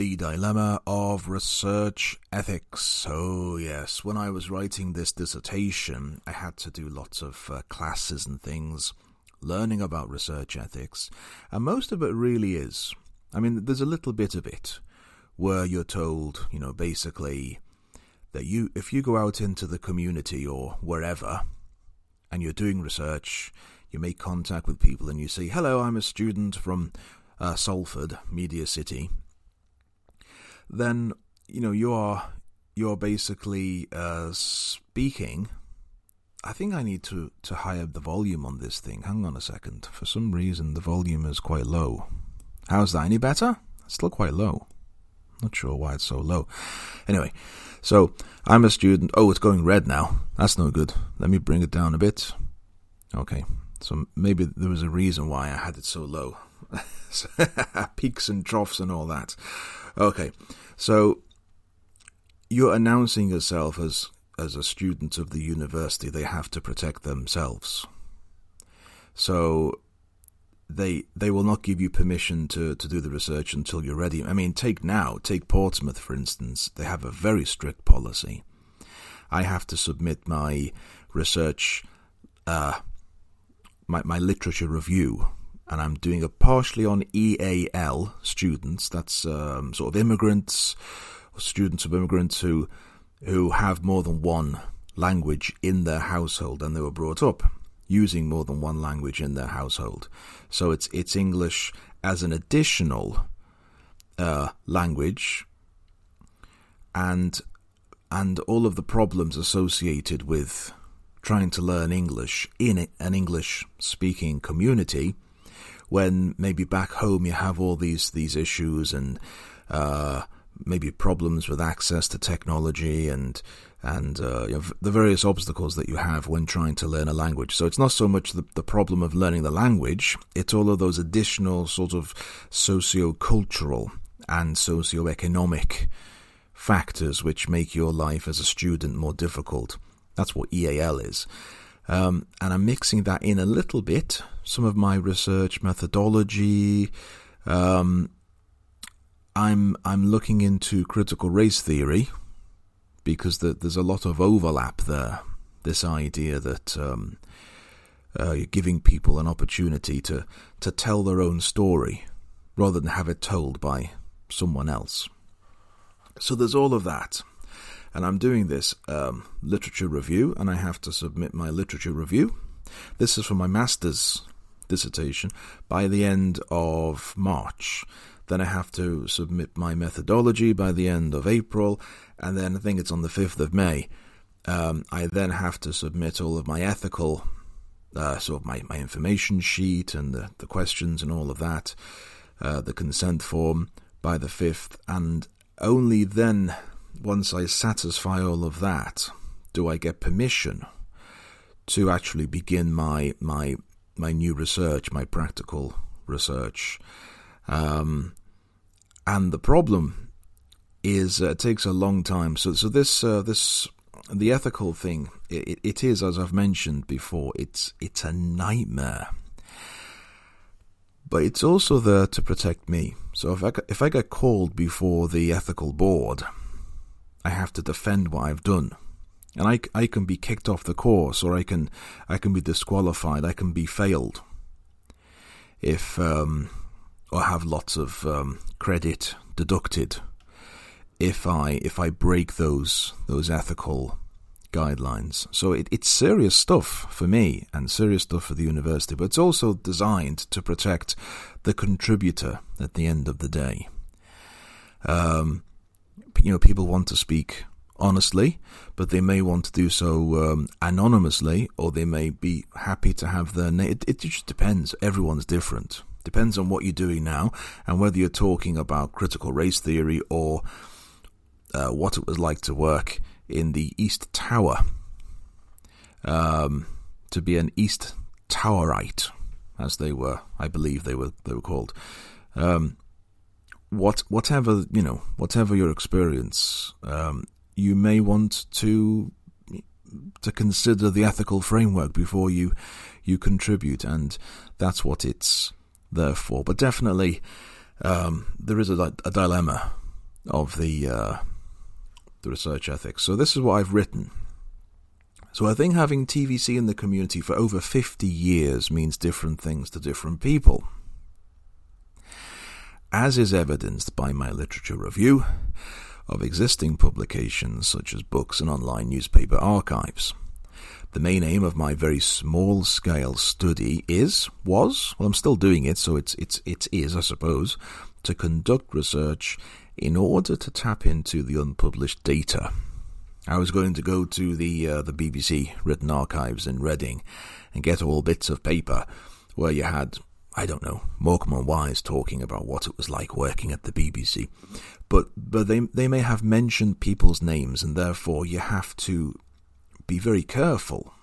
the dilemma of research ethics. Oh, yes, when I was writing this dissertation, I had to do lots of uh, classes and things, learning about research ethics, and most of it really is. I mean, there's a little bit of it where you're told, you know, basically that you, if you go out into the community or wherever, and you're doing research, you make contact with people, and you say, "Hello, I'm a student from." Uh, Salford, Media City, then you know you are you're basically uh, speaking. I think I need to to higher the volume on this thing. Hang on a second. For some reason, the volume is quite low. How's that? Any better? It's still quite low. Not sure why it's so low. Anyway, so I'm a student. Oh, it's going red now. That's no good. Let me bring it down a bit. Okay, so maybe there was a reason why I had it so low. Peaks and troughs and all that. Okay, so you're announcing yourself as as a student of the university. They have to protect themselves. So they they will not give you permission to, to do the research until you're ready. I mean, take now, take Portsmouth for instance. They have a very strict policy. I have to submit my research, uh, my my literature review and I'm doing it partially on EAL students. That's um, sort of immigrants, students of immigrants who who have more than one language in their household, and they were brought up using more than one language in their household. So it's it's English as an additional uh, language, and and all of the problems associated with trying to learn English in an English speaking community when maybe back home you have all these these issues and uh, maybe problems with access to technology and and uh, you know, the various obstacles that you have when trying to learn a language. So it's not so much the, the problem of learning the language; it's all of those additional sort of socio-cultural and socio-economic factors which make your life as a student more difficult. That's what EAL is. Um, and I'm mixing that in a little bit, some of my research methodology. Um, I'm I'm looking into critical race theory because the, there's a lot of overlap there. This idea that um, uh, you're giving people an opportunity to to tell their own story rather than have it told by someone else. So there's all of that and I'm doing this um, literature review, and I have to submit my literature review. This is for my master's dissertation by the end of March. Then I have to submit my methodology by the end of April, and then I think it's on the 5th of May. Um, I then have to submit all of my ethical, uh, sort of my, my information sheet and the, the questions and all of that, uh, the consent form by the 5th, and only then once I satisfy all of that, do I get permission to actually begin my my my new research, my practical research? Um, and the problem is uh, it takes a long time. So so this uh, this the ethical thing it, it is as I've mentioned before. It's it's a nightmare. But it's also there to protect me. So if I, if I get called before the ethical board, I have to defend what I've done. And I, I can be kicked off the course, or I can I can be disqualified. I can be failed if um, or have lots of um, credit deducted if I if I break those those ethical guidelines. So it, it's serious stuff for me and serious stuff for the university, but it's also designed to protect the contributor at the end of the day. Um, you know people want to speak honestly, but they may want to do so um, anonymously, or they may be happy to have their name. It, it, just depends. Everyone's different. Depends on what you're doing now, and whether you're talking about critical race theory or uh, what it was like to work in the East Tower, um, to be an East Towerite, as they were, I believe they were they were called. Um, what whatever you know, whatever your experience, um, you may want to to consider the ethical framework before you you contribute, and that's what it's there for. But definitely, um, there is a, a dilemma of the uh, the research ethics. So this is what I've written. So I think having TVC in the community for over 50 years means different things to different people. As is evidenced by my literature review of existing publications such as books and online newspaper archives. The main aim of my very small scale study is, was, well I'm still doing it, so it's it's it is, I suppose, to conduct research in order to tap into the unpublished data. I was going to go to the uh, the BBC written archives in Reading and get all bits of paper where you had I don't know Morecambe and Wise talking about what it was like working at the BBC, but but they they may have mentioned people's names and therefore you have to be very careful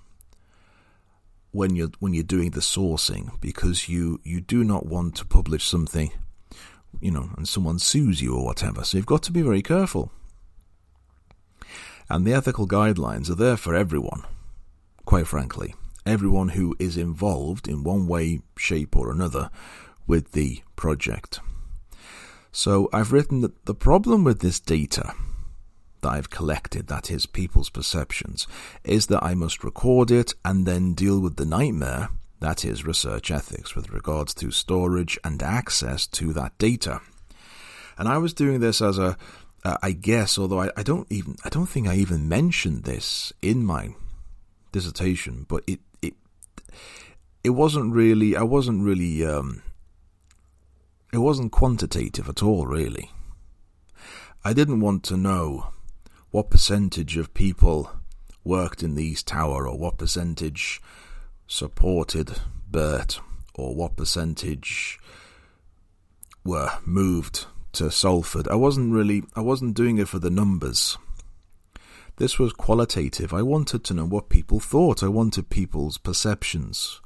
when you're when you're doing the sourcing because you you do not want to publish something you know, and someone sues you or whatever. So you've got to be very careful. And the ethical guidelines are there for everyone, quite frankly. Everyone who is involved in one way, shape, or another with the project. So I've written that the problem with this data that I've collected, that is, people's perceptions, is that I must record it and then deal with the nightmare that is research ethics with regards to storage and access to that data. And I was doing this as a, uh, I guess, although I, I don't even, I don't think I even mentioned this in my dissertation, but it, it, wasn't really, I wasn't really, um, it wasn't quantitative at all, really. I didn't want to know what percentage of people worked in the East Tower or what percentage supported Bert or what percentage were moved to Salford. I wasn't really I wasn't doing it for the numbers. This was qualitative. I wanted to know what people thought. I wanted people's perceptions.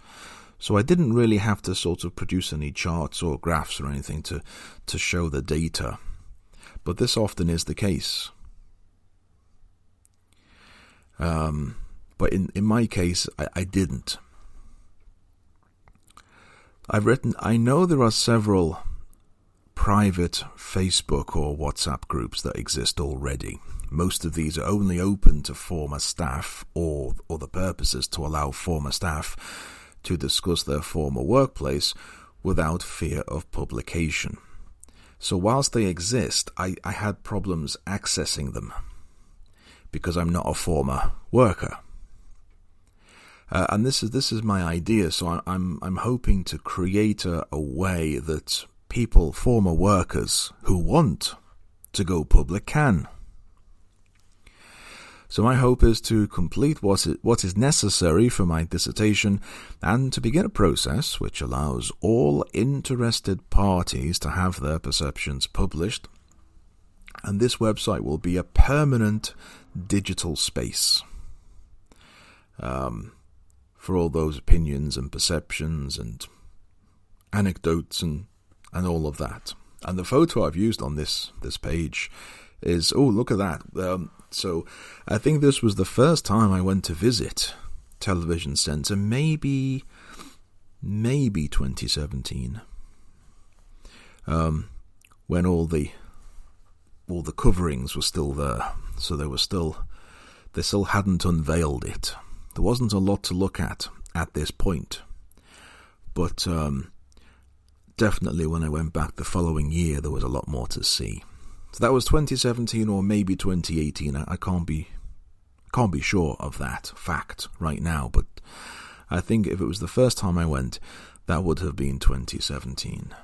So I didn't really have to sort of produce any charts or graphs or anything to, to show the data. But this often is the case. Um, but in, in my case, I, I didn't. I've written, I know there are several private Facebook or WhatsApp groups that exist already. Most of these are only open to former staff or or other purposes to allow former staff to discuss their former workplace without fear of publication. So, whilst they exist, I, I had problems accessing them because I'm not a former worker. Uh, and this is this is my idea. So I, I'm I'm hoping to create a, a way that people, former workers who want to go public, can. So my hope is to complete what is, what is necessary for my dissertation and to begin a process which allows all interested parties to have their perceptions published. And this website will be a permanent digital space. Um, for all those opinions and perceptions and anecdotes and and all of that. And the photo I've used on this this page is oh look at that. Um, so I think this was the first time I went to visit Television Centre, maybe maybe 2017, um, when all the all the coverings were still there, so they were still they still hadn't unveiled it. There wasn't a lot to look at at this point, but um, definitely when I went back the following year, there was a lot more to see. So that was 2017 or maybe 2018. I, I can't be can't be sure of that fact right now, but I think if it was the first time I went, that would have been 2017.